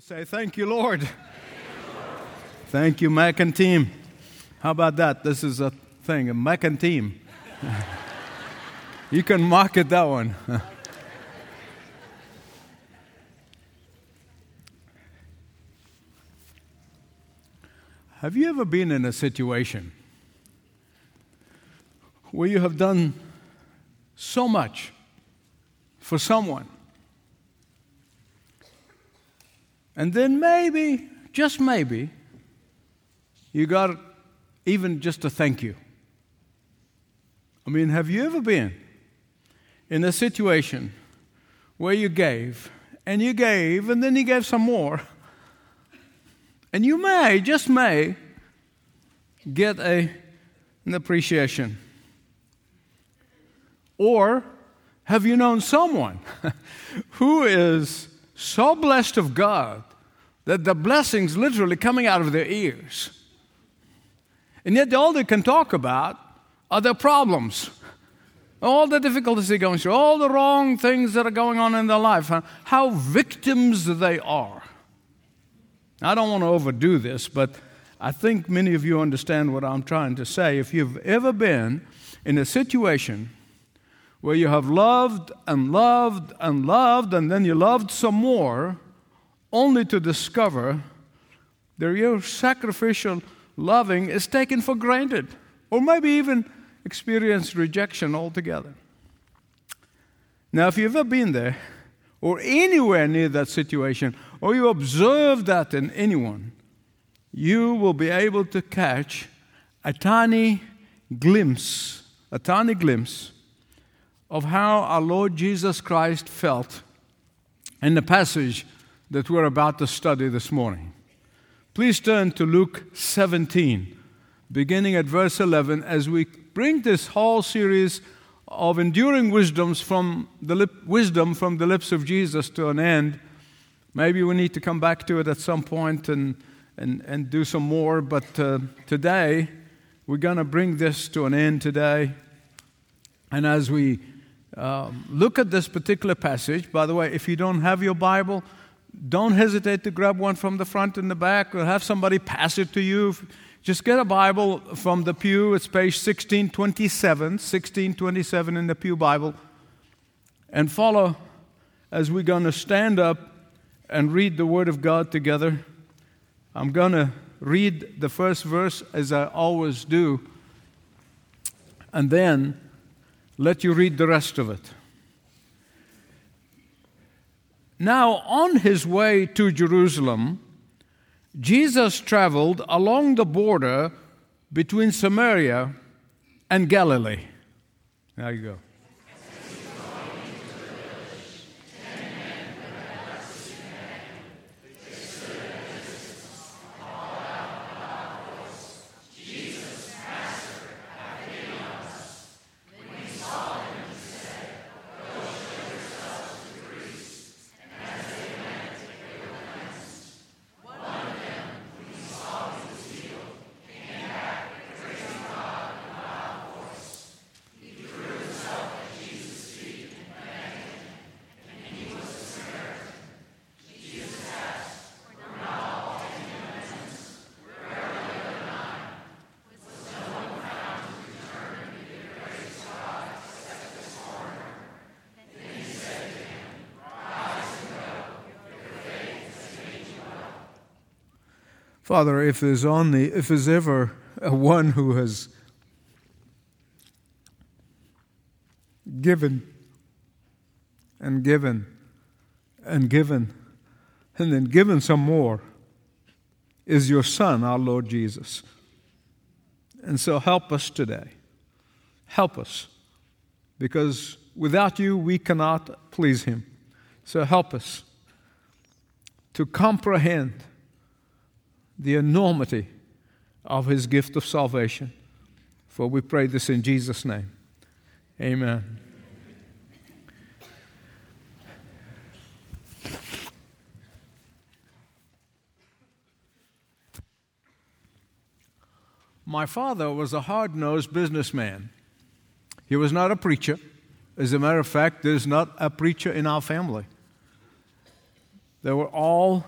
Say thank you, Lord. Thank you, Mac and team. How about that? This is a thing, a Mac and team. you can market that one. have you ever been in a situation where you have done so much for someone? And then maybe, just maybe, you got even just a thank you. I mean, have you ever been in a situation where you gave and you gave and then you gave some more? And you may, just may, get a, an appreciation. Or have you known someone who is so blessed of God that the blessings literally coming out of their ears. And yet, all they can talk about are their problems, all the difficulties they're going through, all the wrong things that are going on in their life, how victims they are. I don't want to overdo this, but I think many of you understand what I'm trying to say. If you've ever been in a situation where you have loved and loved and loved, and then you loved some more, only to discover that your sacrificial loving is taken for granted, or maybe even experience rejection altogether. Now, if you've ever been there, or anywhere near that situation, or you observe that in anyone, you will be able to catch a tiny glimpse, a tiny glimpse of how our Lord Jesus Christ felt in the passage that we're about to study this morning. Please turn to Luke 17, beginning at verse 11, as we bring this whole series of enduring wisdoms from the lip, wisdom from the lips of Jesus to an end. Maybe we need to come back to it at some point and, and, and do some more, but uh, today we're going to bring this to an end today. And as we um, look at this particular passage. By the way, if you don't have your Bible, don't hesitate to grab one from the front and the back or have somebody pass it to you. Just get a Bible from the pew. It's page 1627, 1627 in the Pew Bible. And follow as we're going to stand up and read the Word of God together. I'm going to read the first verse as I always do. And then let you read the rest of it. Now, on his way to Jerusalem, Jesus traveled along the border between Samaria and Galilee. There you go. Father, if there's only, if there's ever a one who has given and given and given and then given some more is your Son, our Lord Jesus. And so help us today. Help us. Because without you, we cannot please Him. So help us to comprehend the enormity of his gift of salvation. For we pray this in Jesus' name. Amen. My father was a hard nosed businessman. He was not a preacher. As a matter of fact, there's not a preacher in our family. They were all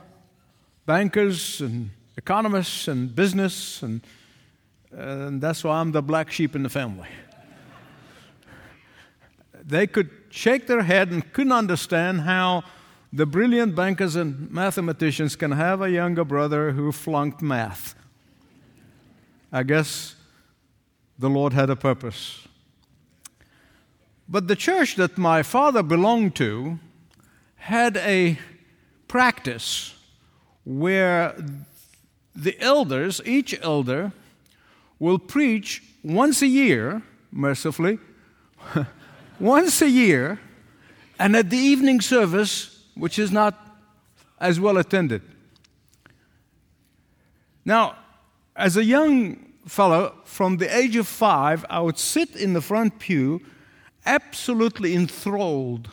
bankers and economists and business, and, and that's why I'm the black sheep in the family. they could shake their head and couldn't understand how the brilliant bankers and mathematicians can have a younger brother who flunked math. I guess the Lord had a purpose. But the church that my father belonged to had a practice where the elders, each elder, will preach once a year, mercifully, once a year, and at the evening service, which is not as well attended. Now, as a young fellow, from the age of five, I would sit in the front pew, absolutely enthralled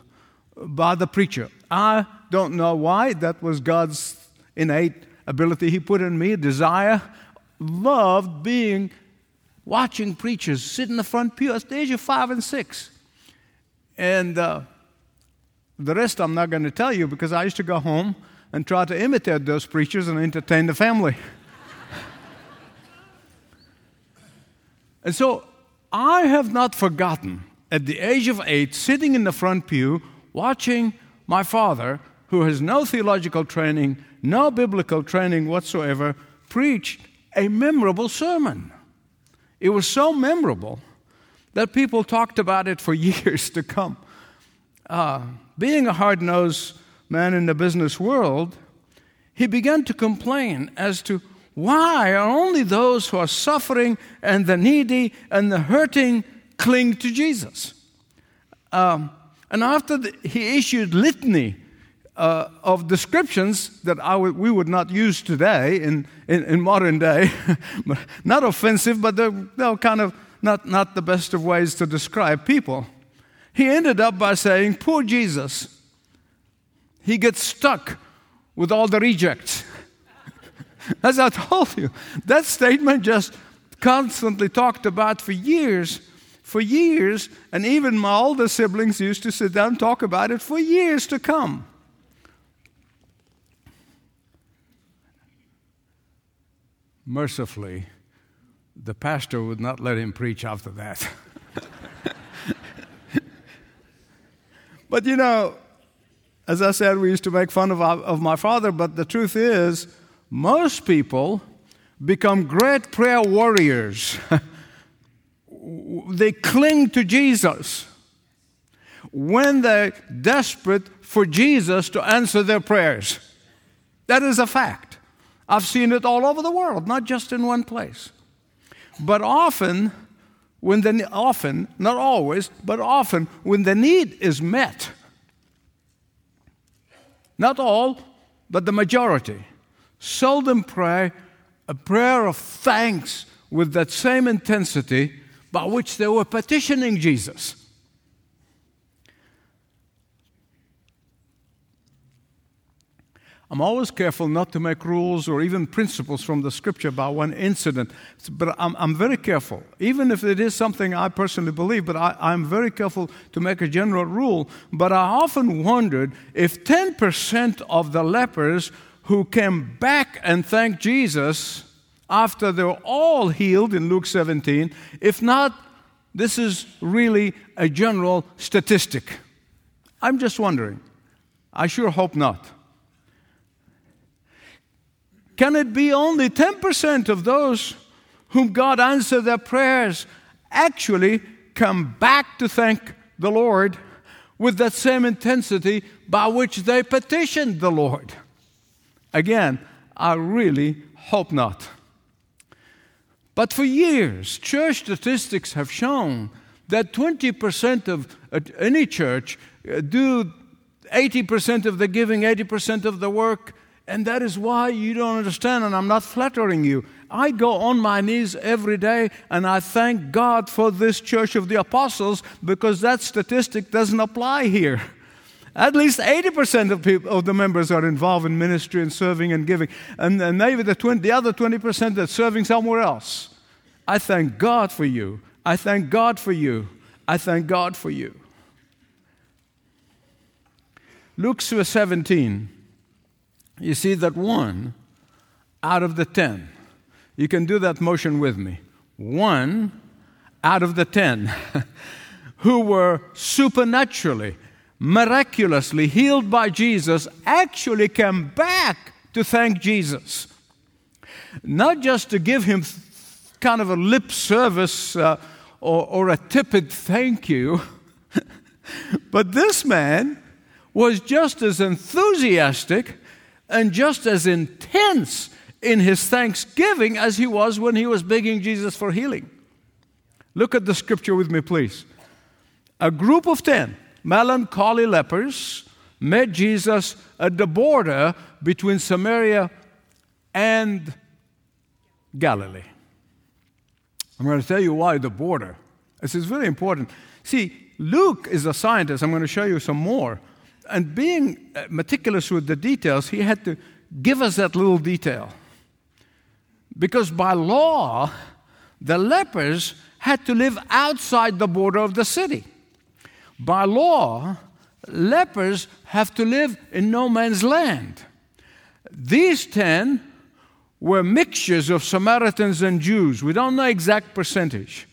by the preacher. I don't know why, that was God's innate ability He put in me, a desire, loved being, watching preachers sit in the front pew at the age of five and six. And uh, the rest I'm not going to tell you because I used to go home and try to imitate those preachers and entertain the family. and so I have not forgotten at the age of eight, sitting in the front pew, watching my father, who has no theological training, no biblical training whatsoever, preached a memorable sermon. It was so memorable that people talked about it for years to come. Uh, being a hard nosed man in the business world, he began to complain as to why are only those who are suffering and the needy and the hurting cling to Jesus. Um, and after the, he issued litany uh, of descriptions that we would not use today in, in, in modern day, not offensive, but they're, they're kind of not, not the best of ways to describe people. He ended up by saying, Poor Jesus. He gets stuck with all the rejects. As I told you, that statement just constantly talked about for years for years, and even my older siblings used to sit down and talk about it for years to come. Mercifully, the pastor would not let him preach after that. but you know, as I said, we used to make fun of, of my father, but the truth is, most people become great prayer warriors they cling to Jesus when they're desperate for Jesus to answer their prayers. That is a fact. I've seen it all over the world, not just in one place. But often, when the often, not always, but often when the need is met, not all, but the majority, seldom pray a prayer of thanks with that same intensity by which they were petitioning Jesus. I'm always careful not to make rules or even principles from the scripture about one incident, but I'm, I'm very careful, even if it is something I personally believe, but I, I'm very careful to make a general rule. But I often wondered if 10% of the lepers who came back and thanked Jesus after they were all healed in Luke 17. If not, this is really a general statistic. I'm just wondering. I sure hope not. Can it be only 10% of those whom God answered their prayers actually come back to thank the Lord with that same intensity by which they petitioned the Lord? Again, I really hope not. But for years, church statistics have shown that 20% of any church uh, do 80% of the giving, 80% of the work, and that is why you don't understand, and I'm not flattering you. I go on my knees every day and I thank God for this church of the apostles because that statistic doesn't apply here. At least 80% of, people, of the members are involved in ministry and serving and giving. And, and maybe the, 20, the other 20% that's serving somewhere else. I thank God for you. I thank God for you. I thank God for you. Luke 17, you see that one out of the ten. You can do that motion with me. One out of the ten who were supernaturally, miraculously healed by Jesus actually came back to thank Jesus. Not just to give him kind of a lip service uh, or, or a tepid thank you, but this man was just as enthusiastic and just as intense in his thanksgiving as he was when he was begging Jesus for healing. Look at the scripture with me, please. A group of ten melancholy lepers met Jesus at the border between Samaria and Galilee. I'm going to tell you why the border. This is very important. See, Luke is a scientist. I'm going to show you some more. And being uh, meticulous with the details, he had to give us that little detail. Because by law, the lepers had to live outside the border of the city. By law, lepers have to live in no man's land. These ten were mixtures of Samaritans and Jews. We don't know the exact percentage.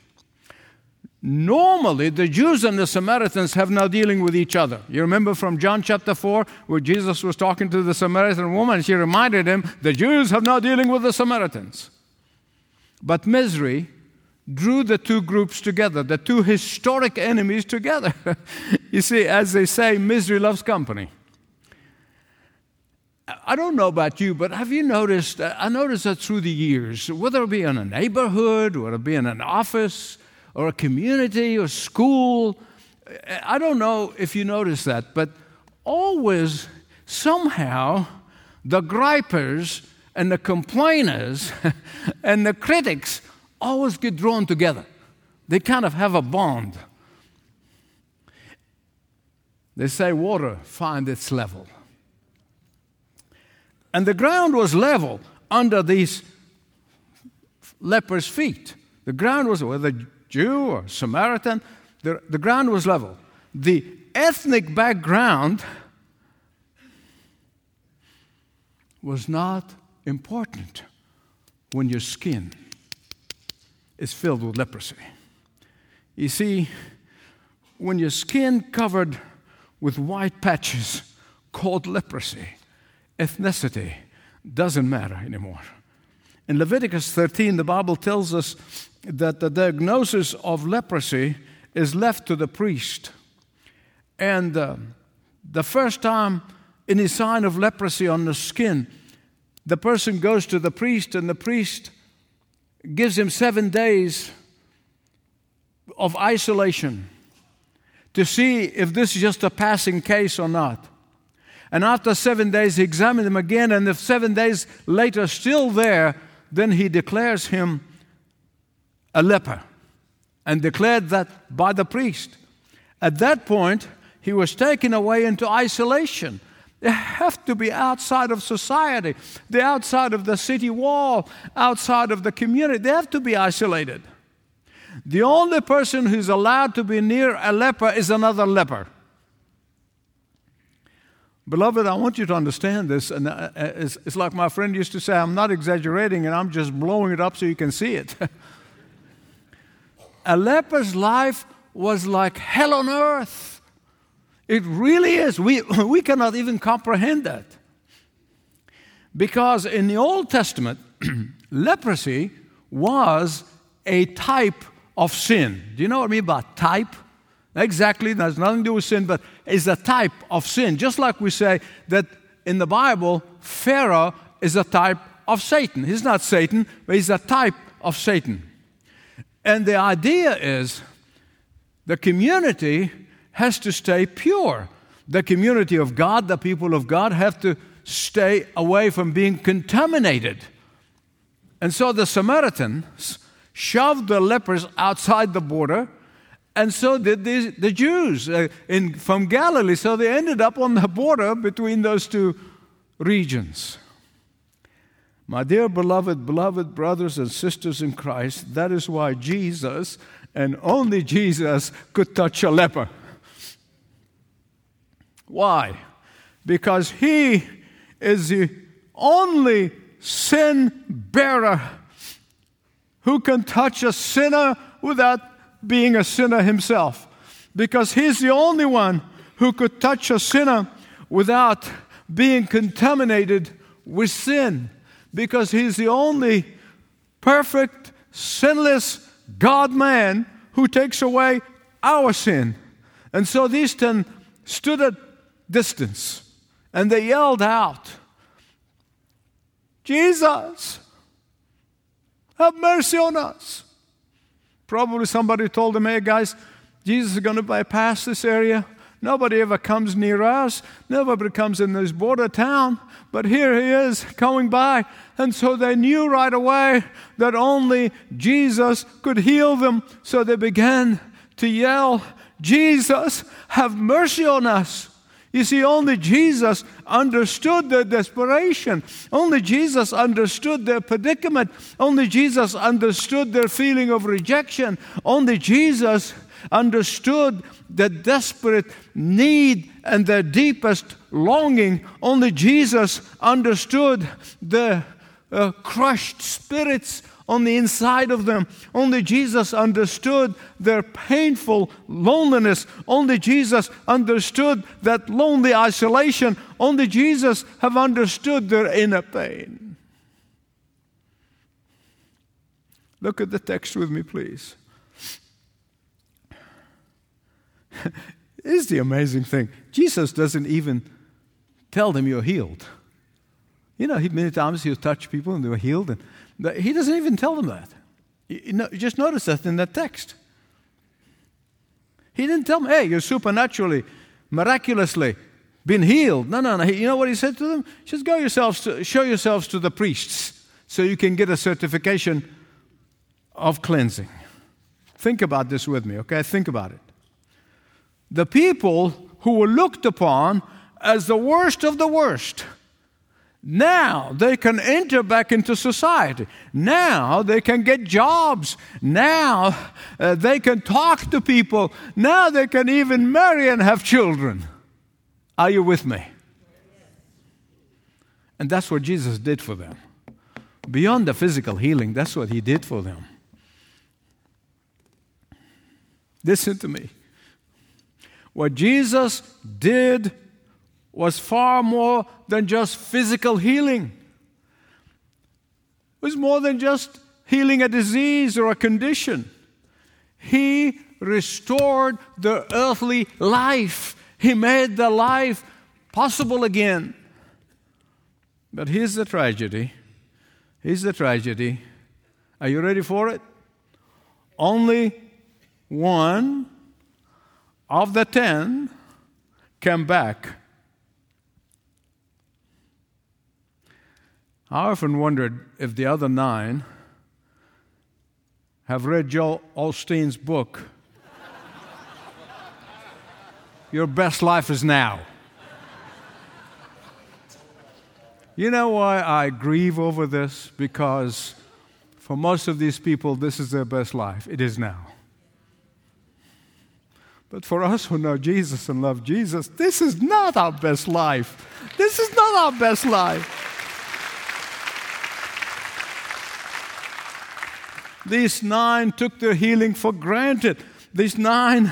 Normally, the Jews and the Samaritans have no dealing with each other. You remember from John chapter 4, where Jesus was talking to the Samaritan woman, she reminded him, The Jews have no dealing with the Samaritans. But misery drew the two groups together, the two historic enemies together. you see, as they say, misery loves company. I don't know about you, but have you noticed? I noticed that through the years, whether it be in a neighborhood, whether it be in an office, or a community or school. I don't know if you notice that, but always somehow the gripers and the complainers and the critics always get drawn together. They kind of have a bond. They say water find its level. And the ground was level under these lepers' feet. The ground was where the Jew or Samaritan, the, the ground was level. The ethnic background was not important when your skin is filled with leprosy. You see, when your skin covered with white patches called leprosy, ethnicity doesn't matter anymore. In Leviticus 13, the Bible tells us that the diagnosis of leprosy is left to the priest. And uh, the first time any sign of leprosy on the skin, the person goes to the priest, and the priest gives him seven days of isolation to see if this is just a passing case or not. And after seven days, he examines him again, and if seven days later still there, then he declares him a leper and declared that by the priest. At that point, he was taken away into isolation. They have to be outside of society. They're outside of the city wall, outside of the community. They have to be isolated. The only person who's allowed to be near a leper is another leper. Beloved, I want you to understand this. And uh, it's, it's like my friend used to say I'm not exaggerating and I'm just blowing it up so you can see it. a leper's life was like hell on earth. It really is. We, we cannot even comprehend that. Because in the Old Testament, leprosy was a type of sin. Do you know what I mean by type? Exactly, that has nothing to do with sin, but it's a type of sin. Just like we say that in the Bible, Pharaoh is a type of Satan. He's not Satan, but he's a type of Satan. And the idea is the community has to stay pure. The community of God, the people of God, have to stay away from being contaminated. And so the Samaritans shoved the lepers outside the border, and so did the, the Jews uh, in, from Galilee. So they ended up on the border between those two regions. My dear beloved, beloved brothers and sisters in Christ, that is why Jesus and only Jesus could touch a leper. Why? Because he is the only sin bearer who can touch a sinner without being a sinner himself. Because he's the only one who could touch a sinner without being contaminated with sin. Because he's the only perfect, sinless God man who takes away our sin. And so these ten stood at distance and they yelled out, Jesus, have mercy on us. Probably somebody told them, hey guys, Jesus is going to bypass this area. Nobody ever comes near us. Nobody comes in this border town. But here he is coming by. And so they knew right away that only Jesus could heal them. So they began to yell, Jesus, have mercy on us. You see, only Jesus understood their desperation. Only Jesus understood their predicament. Only Jesus understood their feeling of rejection. Only Jesus understood the desperate need and their deepest longing. Only Jesus understood the uh, crushed spirits on the inside of them. Only Jesus understood their painful loneliness. Only Jesus understood that lonely isolation. Only Jesus have understood their inner pain. Look at the text with me, please. is the amazing thing. Jesus doesn't even tell them you're healed. You know, many times he'll touch people and they're healed, and he doesn't even tell them that. You know, just notice that in that text. He didn't tell them, hey, you're supernaturally, miraculously been healed. No, no, no. You know what he said to them? Just go yourselves to, show yourselves to the priests so you can get a certification of cleansing. Think about this with me, okay? Think about it the people who were looked upon as the worst of the worst. Now they can enter back into society. Now they can get jobs. Now uh, they can talk to people. Now they can even marry and have children. Are you with me? And that's what Jesus did for them. Beyond the physical healing, that's what he did for them. Listen to me. What Jesus did was far more than just physical healing. It was more than just healing a disease or a condition. He restored the earthly life. He made the life possible again. But here's the tragedy. Here's the tragedy. Are you ready for it? Only one of the ten came back. I often wondered if the other nine have read Joel Osteen's book, Your Best Life is Now. You know why I grieve over this? Because for most of these people, this is their best life. It is now. But for us who know Jesus and love Jesus, this is not our best life. This is not our best life. These nine took their healing for granted. These nine,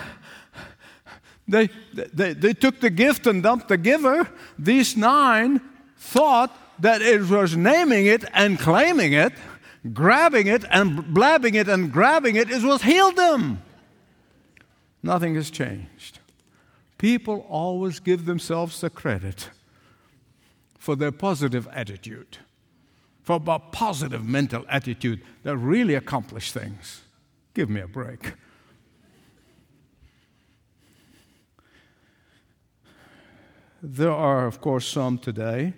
they, they, they took the gift and dumped the giver. These nine thought that it was naming it and claiming it, grabbing it and blabbing it and grabbing it, it was healed them. Nothing has changed. People always give themselves the credit for their positive attitude, for a positive mental attitude that really accomplish things. Give me a break. There are, of course, some today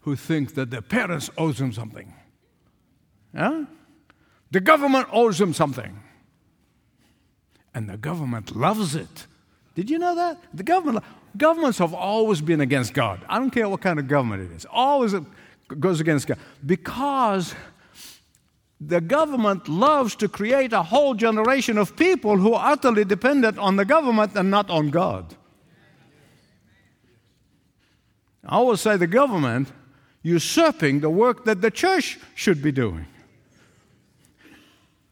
who think that their parents owe them something. Yeah? The government owes them something and the government loves it. Did you know that? The government, governments have always been against God. I don't care what kind of government it is, always goes against God because the government loves to create a whole generation of people who are utterly dependent on the government and not on God. I always say the government usurping the work that the church should be doing.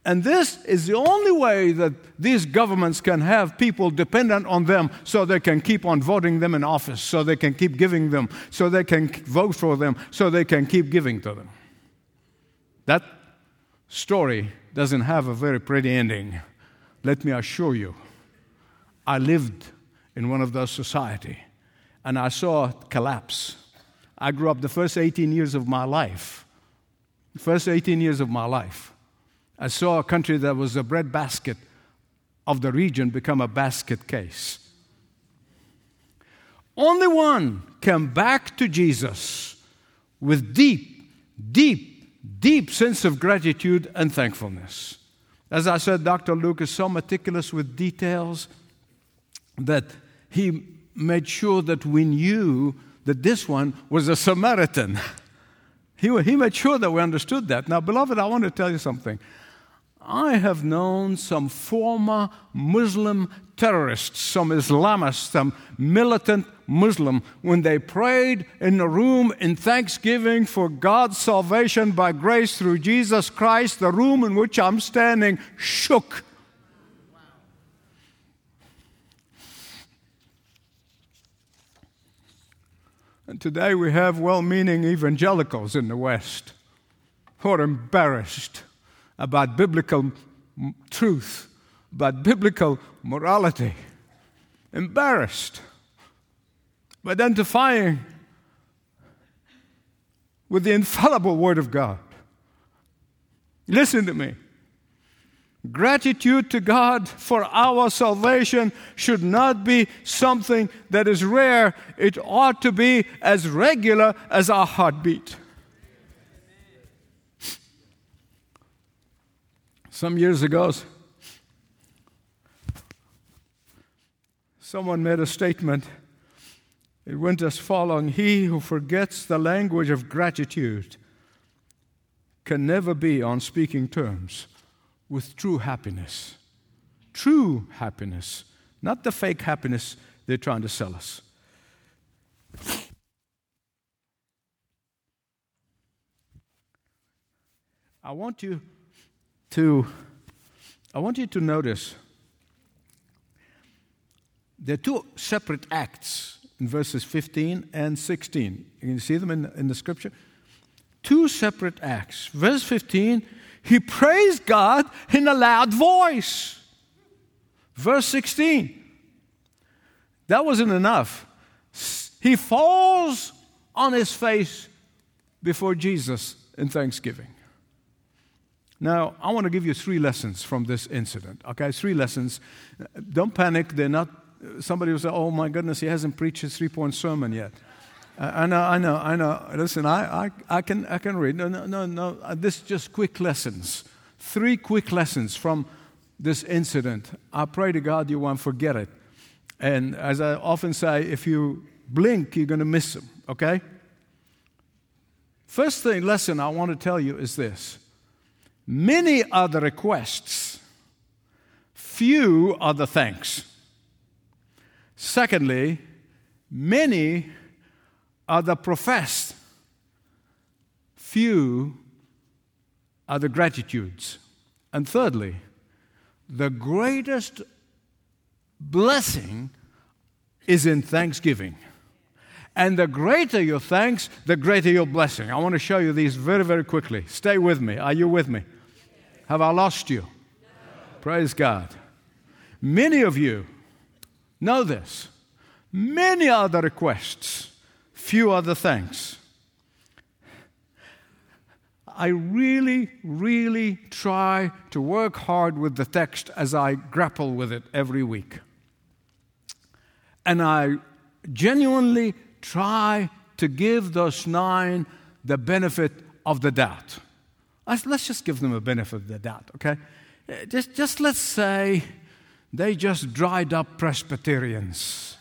And this is the only way that these governments can have people dependent on them so they can keep on voting them in office, so they can keep giving them, so they can vote for them, so they can keep giving to them. That story doesn't have a very pretty ending. Let me assure you. I lived in one of those society and I saw it collapse. I grew up the first 18 years of my life. The first 18 years of my life I saw a country that was a breadbasket of the region become a basket case. Only one came back to Jesus with deep, deep, deep sense of gratitude and thankfulness. As I said, Dr. Luke is so meticulous with details that he made sure that we knew that this one was a Samaritan. he, he made sure that we understood that. Now, beloved, I want to tell you something. I have known some former Muslim terrorists, some Islamists, some militant Muslim, when they prayed in the room in thanksgiving for God's salvation by grace through Jesus Christ, the room in which I'm standing shook. And today we have well meaning evangelicals in the West who are embarrassed about biblical truth, about biblical morality, embarrassed identifying with the infallible Word of God. Listen to me. Gratitude to God for our salvation should not be something that is rare. It ought to be as regular as our heartbeat. Some years ago, someone made a statement. It went as following He who forgets the language of gratitude can never be on speaking terms with true happiness. True happiness, not the fake happiness they're trying to sell us. I want you to, I want you to notice there are two separate acts in verses 15 and 16. You can see them in, in the scripture. Two separate acts. Verse 15, he praised God in a loud voice. Verse 16, that wasn't enough. He falls on his face before Jesus in thanksgiving. Now, I want to give you three lessons from this incident. Okay, three lessons. Don't panic. They're not, somebody will say, oh my goodness, he hasn't preached his three point sermon yet. I know, I know, I know. Listen, I, I, I, can, I can read. No, no, no, no. Uh, this is just quick lessons. Three quick lessons from this incident. I pray to God you won't forget it. And as I often say, if you blink, you're going to miss them, okay? First thing, lesson I want to tell you is this Many are the requests, few are the thanks. Secondly, many are the professed, few are the gratitudes. And thirdly, the greatest blessing is in thanksgiving. And the greater your thanks, the greater your blessing. I want to show you these very, very quickly. Stay with me. Are you with me? Have I lost you? No. Praise God. Many of you know this. Many are the requests, few are the thanks. I really, really try to work hard with the text as I grapple with it every week. And I genuinely try to give those nine the benefit of the doubt. Let's just give them a benefit of the doubt, okay? Uh, just, just let's say they just dried up Presbyterians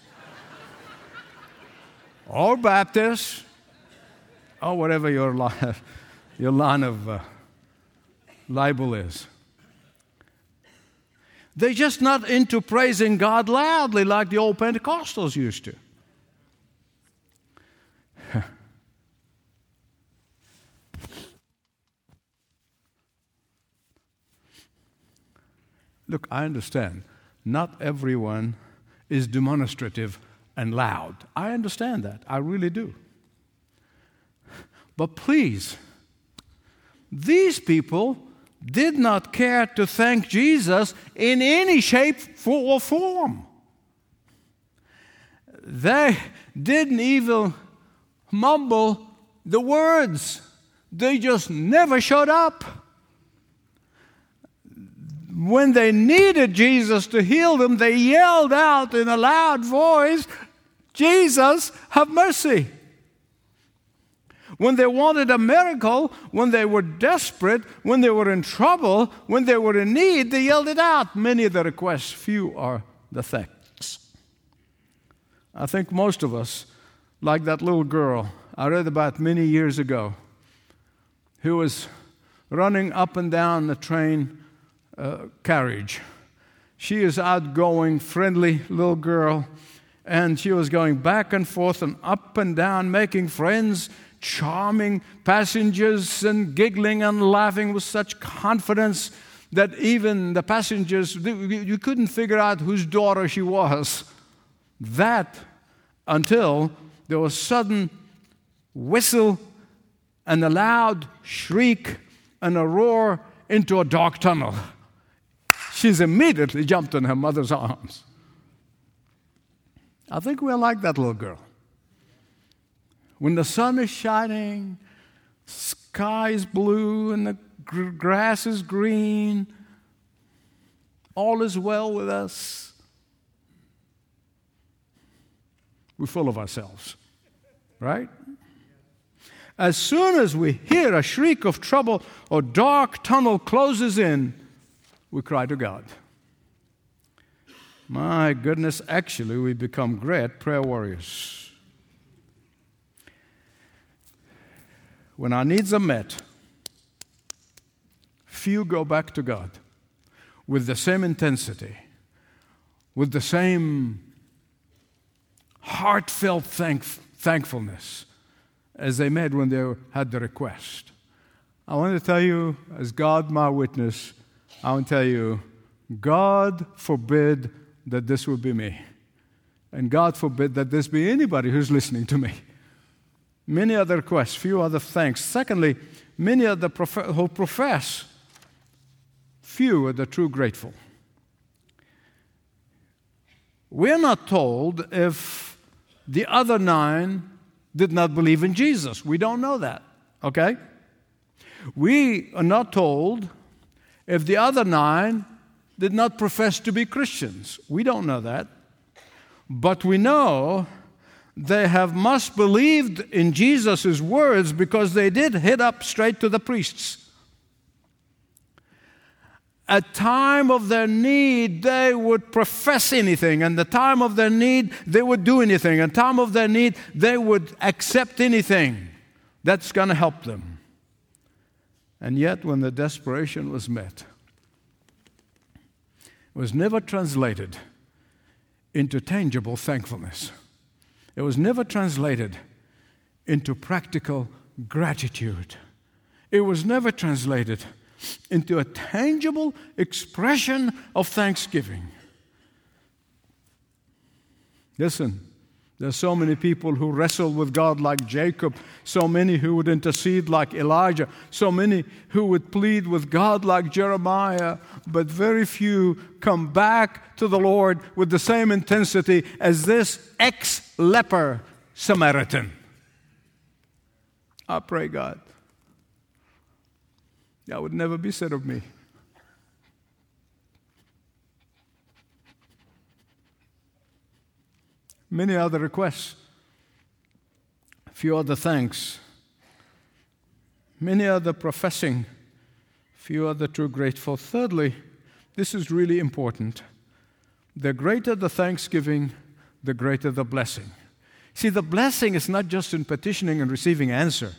or Baptists or whatever your line, your line of uh, libel is. They're just not into praising God loudly like the old Pentecostals used to. Look, I understand. Not everyone is demonstrative and loud. I understand that. I really do. But please, these people did not care to thank Jesus in any shape or form. They didn't even mumble the words, they just never showed up. When they needed Jesus to heal them, they yelled out in a loud voice, Jesus, have mercy. When they wanted a miracle, when they were desperate, when they were in trouble, when they were in need, they yelled it out. Many of the requests, few are the thanks. I think most of us, like that little girl I read about many years ago, who was running up and down the train uh, carriage. She is outgoing, friendly little girl, and she was going back and forth and up and down, making friends charming passengers and giggling and laughing with such confidence that even the passengers, you couldn't figure out whose daughter she was. That until there was sudden whistle and a loud shriek and a roar into a dark tunnel. She's immediately jumped in her mother's arms. I think we're like that little girl when the sun is shining, sky is blue, and the gr- grass is green, all is well with us. We're full of ourselves, right? As soon as we hear a shriek of trouble or dark tunnel closes in, we cry to God. My goodness, actually, we become great prayer warriors. When our needs are met, few go back to God with the same intensity, with the same heartfelt thank- thankfulness as they made when they had the request. I want to tell you, as God my witness, I to tell you, God forbid that this would be me. And God forbid that this be anybody who's listening to me. Many other requests, few other thanks. Secondly, many other prof- who profess, few are the true grateful. We're not told if the other nine did not believe in Jesus. We don't know that, okay? We are not told if the other nine did not profess to be Christians. We don't know that. But we know they have must believed in Jesus' words because they did hit up straight to the priests. At time of their need, they would profess anything. And the time of their need, they would do anything. And time of their need, they would accept anything that's going to help them. And yet, when the desperation was met, it was never translated into tangible thankfulness. It was never translated into practical gratitude. It was never translated into a tangible expression of thanksgiving. Listen, there's so many people who wrestle with God like Jacob, so many who would intercede like Elijah, so many who would plead with God like Jeremiah, but very few come back to the Lord with the same intensity as this ex leper Samaritan. I pray, God, that would never be said of me. Many other requests, few other thanks, many other professing, few other true grateful. Thirdly, this is really important. The greater the thanksgiving, the greater the blessing. See, the blessing is not just in petitioning and receiving answer.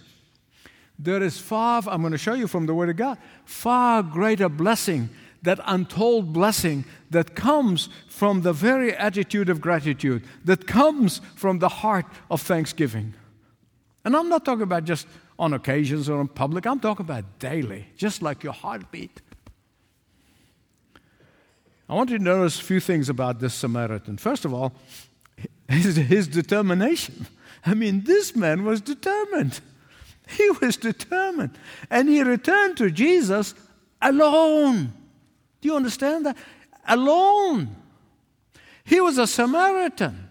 There is far, I'm going to show you from the Word of God, far greater blessing that untold blessing that comes from the very attitude of gratitude, that comes from the heart of thanksgiving. And I'm not talking about just on occasions or in public, I'm talking about daily, just like your heartbeat. I want you to notice a few things about this Samaritan. First of all, his, his determination. I mean, this man was determined. He was determined. And he returned to Jesus alone. Do you understand that? Alone. He was a Samaritan.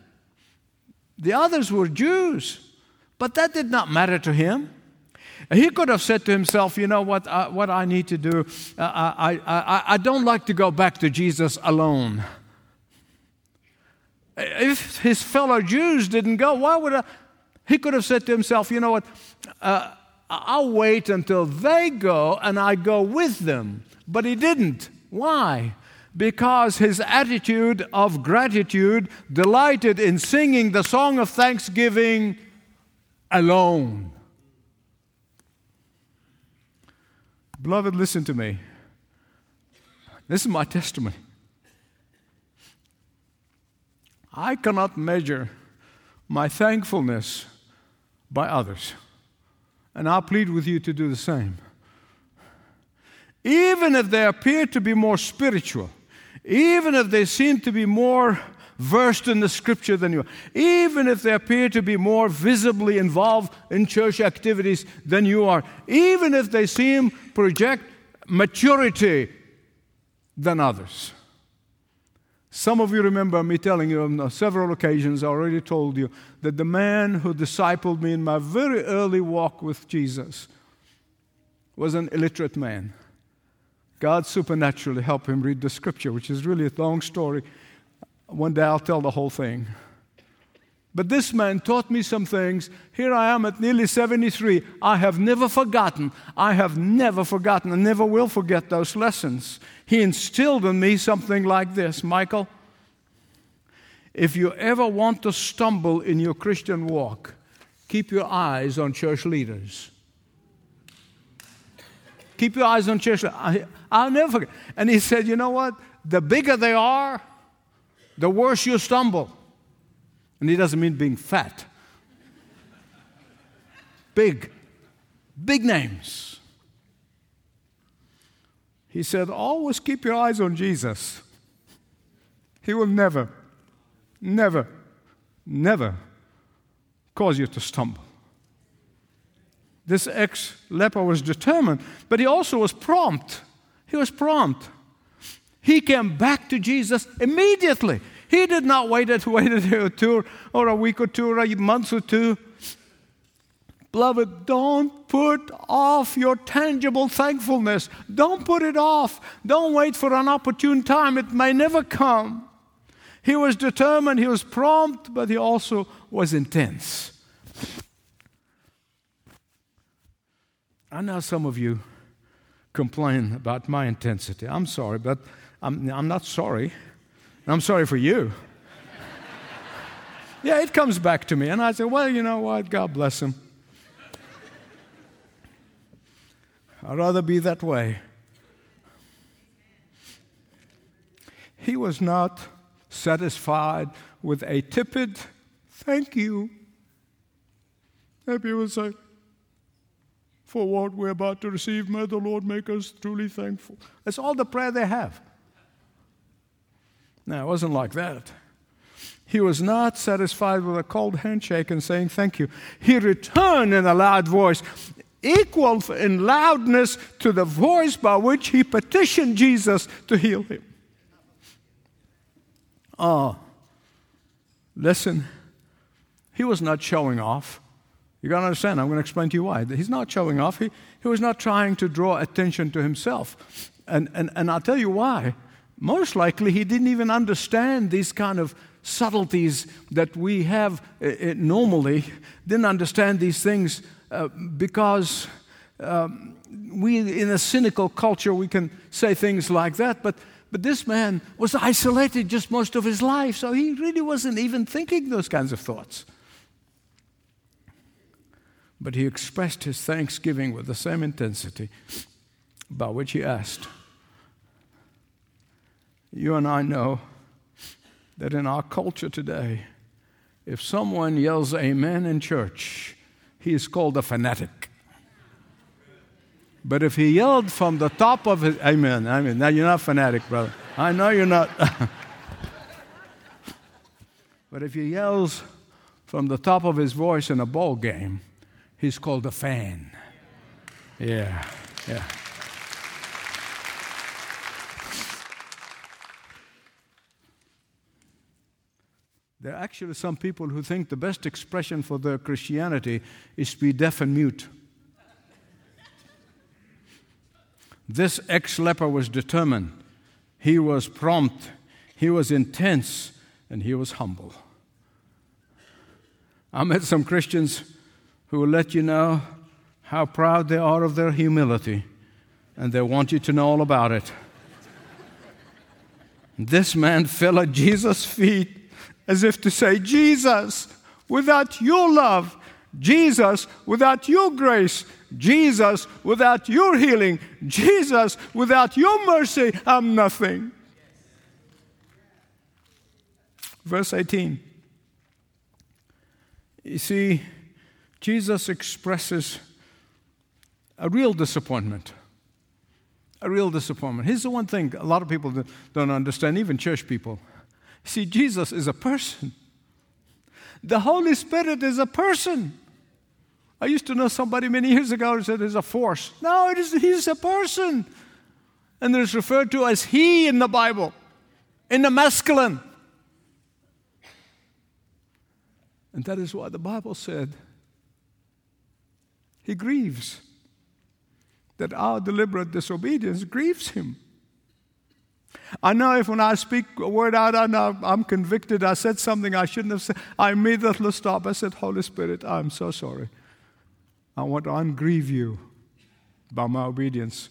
The others were Jews. But that did not matter to him. He could have said to himself, you know what, uh, what I need to do, uh, I, I, I don't like to go back to Jesus alone. If his fellow Jews didn't go, why would I? He could have said to himself, you know what, uh, I'll wait until they go and I go with them. But he didn't. Why? Because his attitude of gratitude delighted in singing the song of thanksgiving alone. Beloved, listen to me. This is my testimony. I cannot measure my thankfulness by others. And I'll plead with you to do the same. Even if they appear to be more spiritual, even if they seem to be more versed in the scripture than you are, even if they appear to be more visibly involved in church activities than you are, even if they seem project maturity than others. Some of you remember me telling you on several occasions, I already told you, that the man who discipled me in my very early walk with Jesus was an illiterate man. God supernaturally helped him read the scripture, which is really a long story. One day I'll tell the whole thing. But this man taught me some things. Here I am at nearly 73. I have never forgotten. I have never forgotten and never will forget those lessons. He instilled in me something like this Michael, if you ever want to stumble in your Christian walk, keep your eyes on church leaders. Keep your eyes on church. I, I'll never forget. And he said, You know what? The bigger they are, the worse you stumble. And he doesn't mean being fat. Big, big names. He said, Always keep your eyes on Jesus. He will never, never, never cause you to stumble. This ex leper was determined, but he also was prompt. He was prompt. He came back to Jesus immediately. He did not wait a, wait a two or a week or two or a month or two. Beloved, don't put off your tangible thankfulness. Don't put it off. Don't wait for an opportune time. It may never come. He was determined, he was prompt, but he also was intense. I know some of you complain about my intensity. I'm sorry, but I'm, I'm not sorry. I'm sorry for you. yeah, it comes back to me. And I say, well, you know what? God bless him. I'd rather be that way. He was not satisfied with a tepid thank you. Maybe he would say, For what we're about to receive, may the Lord make us truly thankful. That's all the prayer they have. Now, it wasn't like that. He was not satisfied with a cold handshake and saying thank you. He returned in a loud voice, equal in loudness to the voice by which he petitioned Jesus to heal him. Oh, listen, he was not showing off. You got to understand, I'm going to explain to you why. He's not showing off. He, he was not trying to draw attention to himself. And, and, and I'll tell you why. Most likely, he didn't even understand these kind of subtleties that we have uh, normally. Didn't understand these things uh, because um, we, in a cynical culture, we can say things like that. But but this man was isolated just most of his life, so he really wasn't even thinking those kinds of thoughts. But he expressed his thanksgiving with the same intensity by which he asked. You and I know that in our culture today, if someone yells amen in church, he is called a fanatic. But if he yelled from the top of his, amen, I mean, Now you're not fanatic, brother. I know you're not. but if he yells from the top of his voice in a ball game, he's called a fan. Yeah, yeah. There are actually some people who think the best expression for their Christianity is to be deaf and mute. This ex leper was determined, he was prompt, he was intense, and he was humble. I met some Christians who will let you know how proud they are of their humility, and they want you to know all about it. this man fell at Jesus' feet as if to say, Jesus, without your love, Jesus, without your grace, Jesus, without your healing, Jesus, without your mercy, I'm nothing. Verse 18. You see, Jesus expresses a real disappointment. A real disappointment. Here's the one thing a lot of people don't understand, even church people. See, Jesus is a person. The Holy Spirit is a person. I used to know somebody many years ago who said it's a force. No, it is, he's a person. And it's referred to as he in the Bible, in the masculine. And that is why the Bible said he grieves, that our deliberate disobedience grieves him. I know if when I speak a word out, I know I'm convicted, I said something I shouldn't have said, I immediately stop. I said, Holy Spirit, I'm so sorry. I want to ungrieve you by my obedience.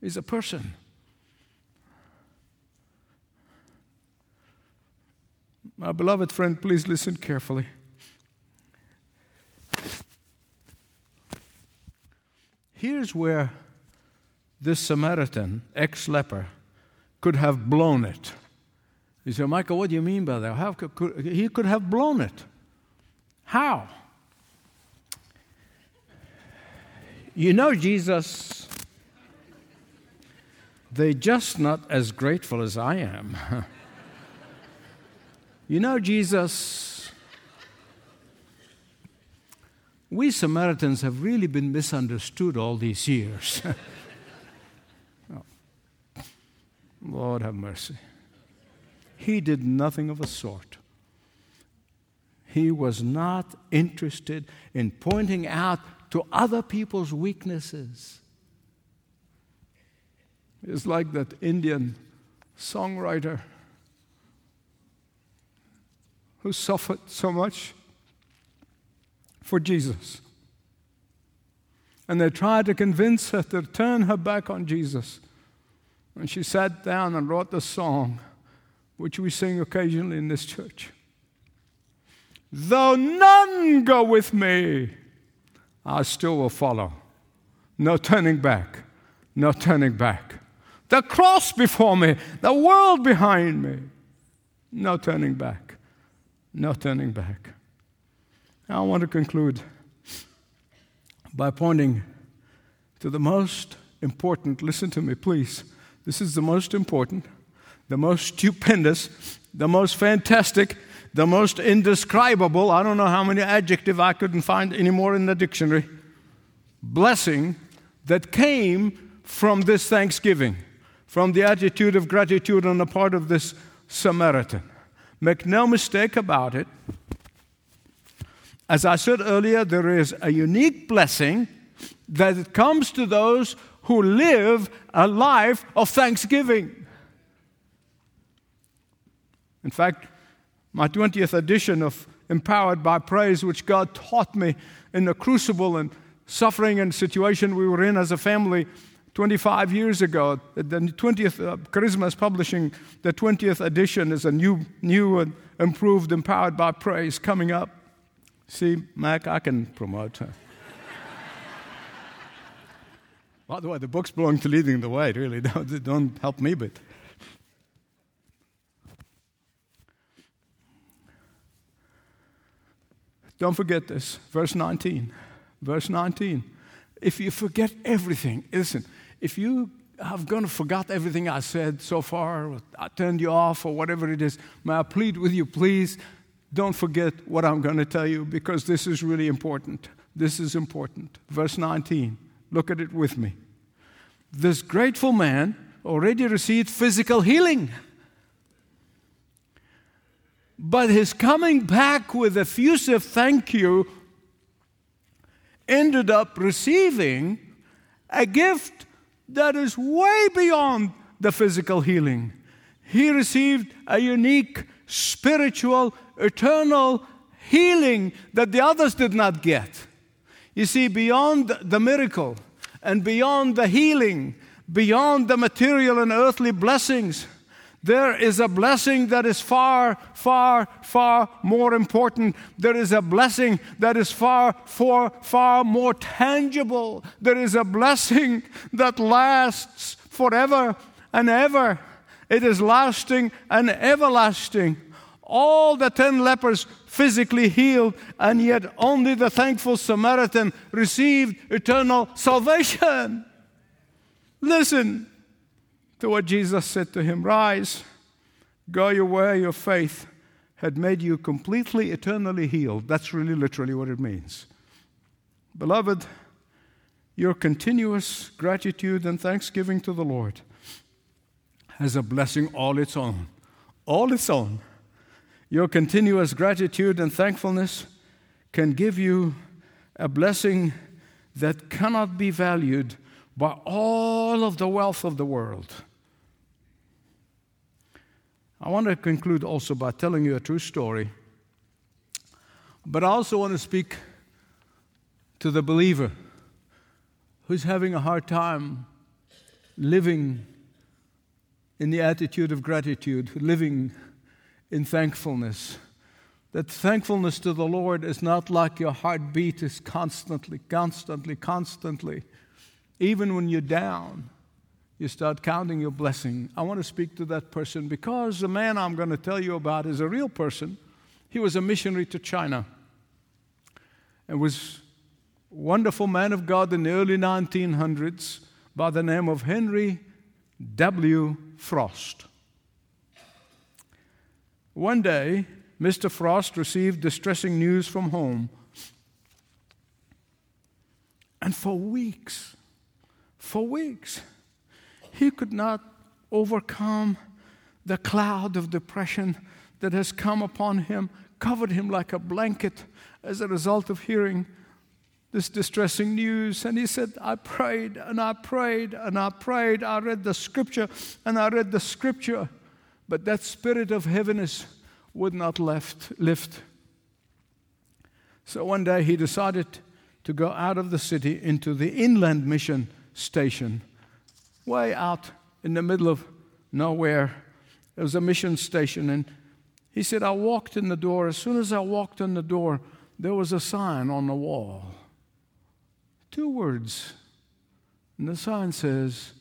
He's a person. My beloved friend, please listen carefully. Here's where this Samaritan, ex leper, could have blown it. You say, Michael, what do you mean by that? How could, could, he could have blown it. How? You know, Jesus, they're just not as grateful as I am. you know, Jesus, we Samaritans have really been misunderstood all these years. Oh, Lord have mercy. He did nothing of a sort. He was not interested in pointing out to other people's weaknesses. It's like that Indian songwriter who suffered so much for Jesus. And they tried to convince her to turn her back on Jesus. And she sat down and wrote the song, which we sing occasionally in this church. Though none go with me, I still will follow. No turning back, no turning back. The cross before me, the world behind me. No turning back, no turning back. I want to conclude by pointing to the most important, listen to me, please this is the most important, the most stupendous, the most fantastic, the most indescribable. I don't know how many adjectives I couldn't find anymore in the dictionary. Blessing that came from this thanksgiving, from the attitude of gratitude on the part of this Samaritan. Make no mistake about it. As I said earlier, there is a unique blessing that comes to those who live a life of thanksgiving. In fact, my 20th edition of Empowered by Praise, which God taught me in the crucible and suffering and situation we were in as a family 25 years ago. The 20th, uh, Charisma is publishing the 20th edition is a new, new and improved Empowered by Praise coming up. See, Mac, I can promote her. By the way, the books belong to leading the way, really. Don't, don't help me, but. Don't forget this. Verse 19. Verse 19. if you forget everything, listen, if you have gone and forgot everything I said so far, I turned you off or whatever it is, may I plead with you, please don't forget what I'm going to tell you because this is really important. This is important. Verse 19, look at it with me. This grateful man already received physical healing. But his coming back with effusive thank you ended up receiving a gift that is way beyond the physical healing. He received a unique spiritual, eternal healing that the others did not get. You see, beyond the miracle and beyond the healing, beyond the material and earthly blessings, there is a blessing that is far, far, far more important. There is a blessing that is far, far, far more tangible. There is a blessing that lasts forever and ever. It is lasting and everlasting. All the ten lepers physically healed, and yet only the thankful Samaritan received eternal salvation. Listen, to what Jesus said to him Rise, go your way, your faith had made you completely, eternally healed. That's really literally what it means. Beloved, your continuous gratitude and thanksgiving to the Lord has a blessing all its own. All its own. Your continuous gratitude and thankfulness can give you a blessing that cannot be valued by all of the wealth of the world. I want to conclude also by telling you a true story. But I also want to speak to the believer who's having a hard time living in the attitude of gratitude, living in thankfulness. That thankfulness to the Lord is not like your heartbeat is constantly, constantly, constantly, even when you're down you start counting your blessing. I want to speak to that person because the man I'm going to tell you about is a real person. He was a missionary to China and was a wonderful man of God in the early 1900s by the name of Henry W. Frost. One day, Mr. Frost received distressing news from home. And for weeks, for weeks, he could not overcome the cloud of depression that has come upon him, covered him like a blanket as a result of hearing this distressing news. And he said, I prayed and I prayed and I prayed. I read the scripture and I read the scripture, but that spirit of heaviness would not left, lift. So one day he decided to go out of the city into the inland mission station way out in the middle of nowhere. There was a mission station, and he said, I walked in the door. As soon as I walked in the door, there was a sign on the wall. Two words. And the sign says,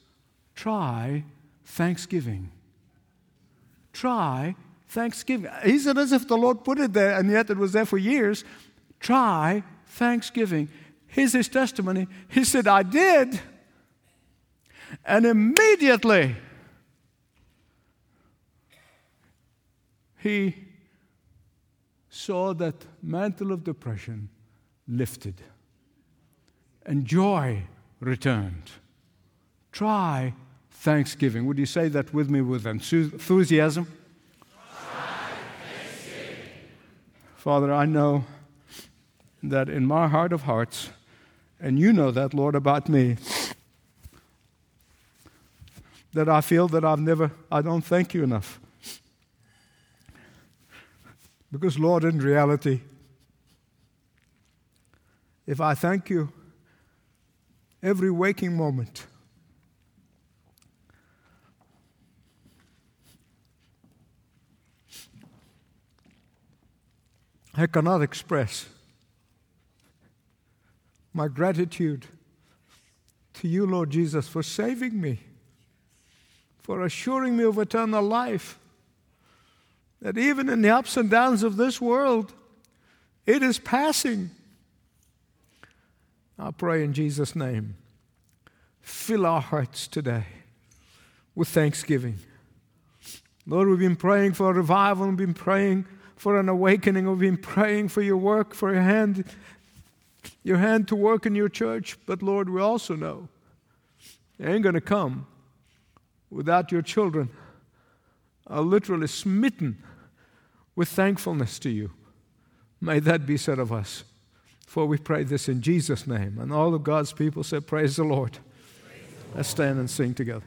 Try Thanksgiving. Try Thanksgiving. He said, as if the Lord put it there, and yet it was there for years. Try Thanksgiving. Here's his testimony. He said, I did. And immediately he saw that mantle of depression lifted and joy returned. Try thanksgiving. Would you say that with me with enthusiasm? Father, I know that in my heart of hearts, and you know that, Lord, about me, that I feel that I've never, I don't thank you enough. Because, Lord, in reality, if I thank you every waking moment, I cannot express my gratitude to you, Lord Jesus, for saving me for assuring me of eternal life. That even in the ups and downs of this world, it is passing. I pray in Jesus' name, fill our hearts today with thanksgiving. Lord, we've been praying for a revival, we've been praying for an awakening, we've been praying for your work, for your hand, your hand to work in your church. But Lord, we also know it ain't going to come without your children are literally smitten with thankfulness to you. May that be said of us. For we pray this in Jesus' name. And all of God's people said, Praise the Lord. Praise Let's stand and sing together.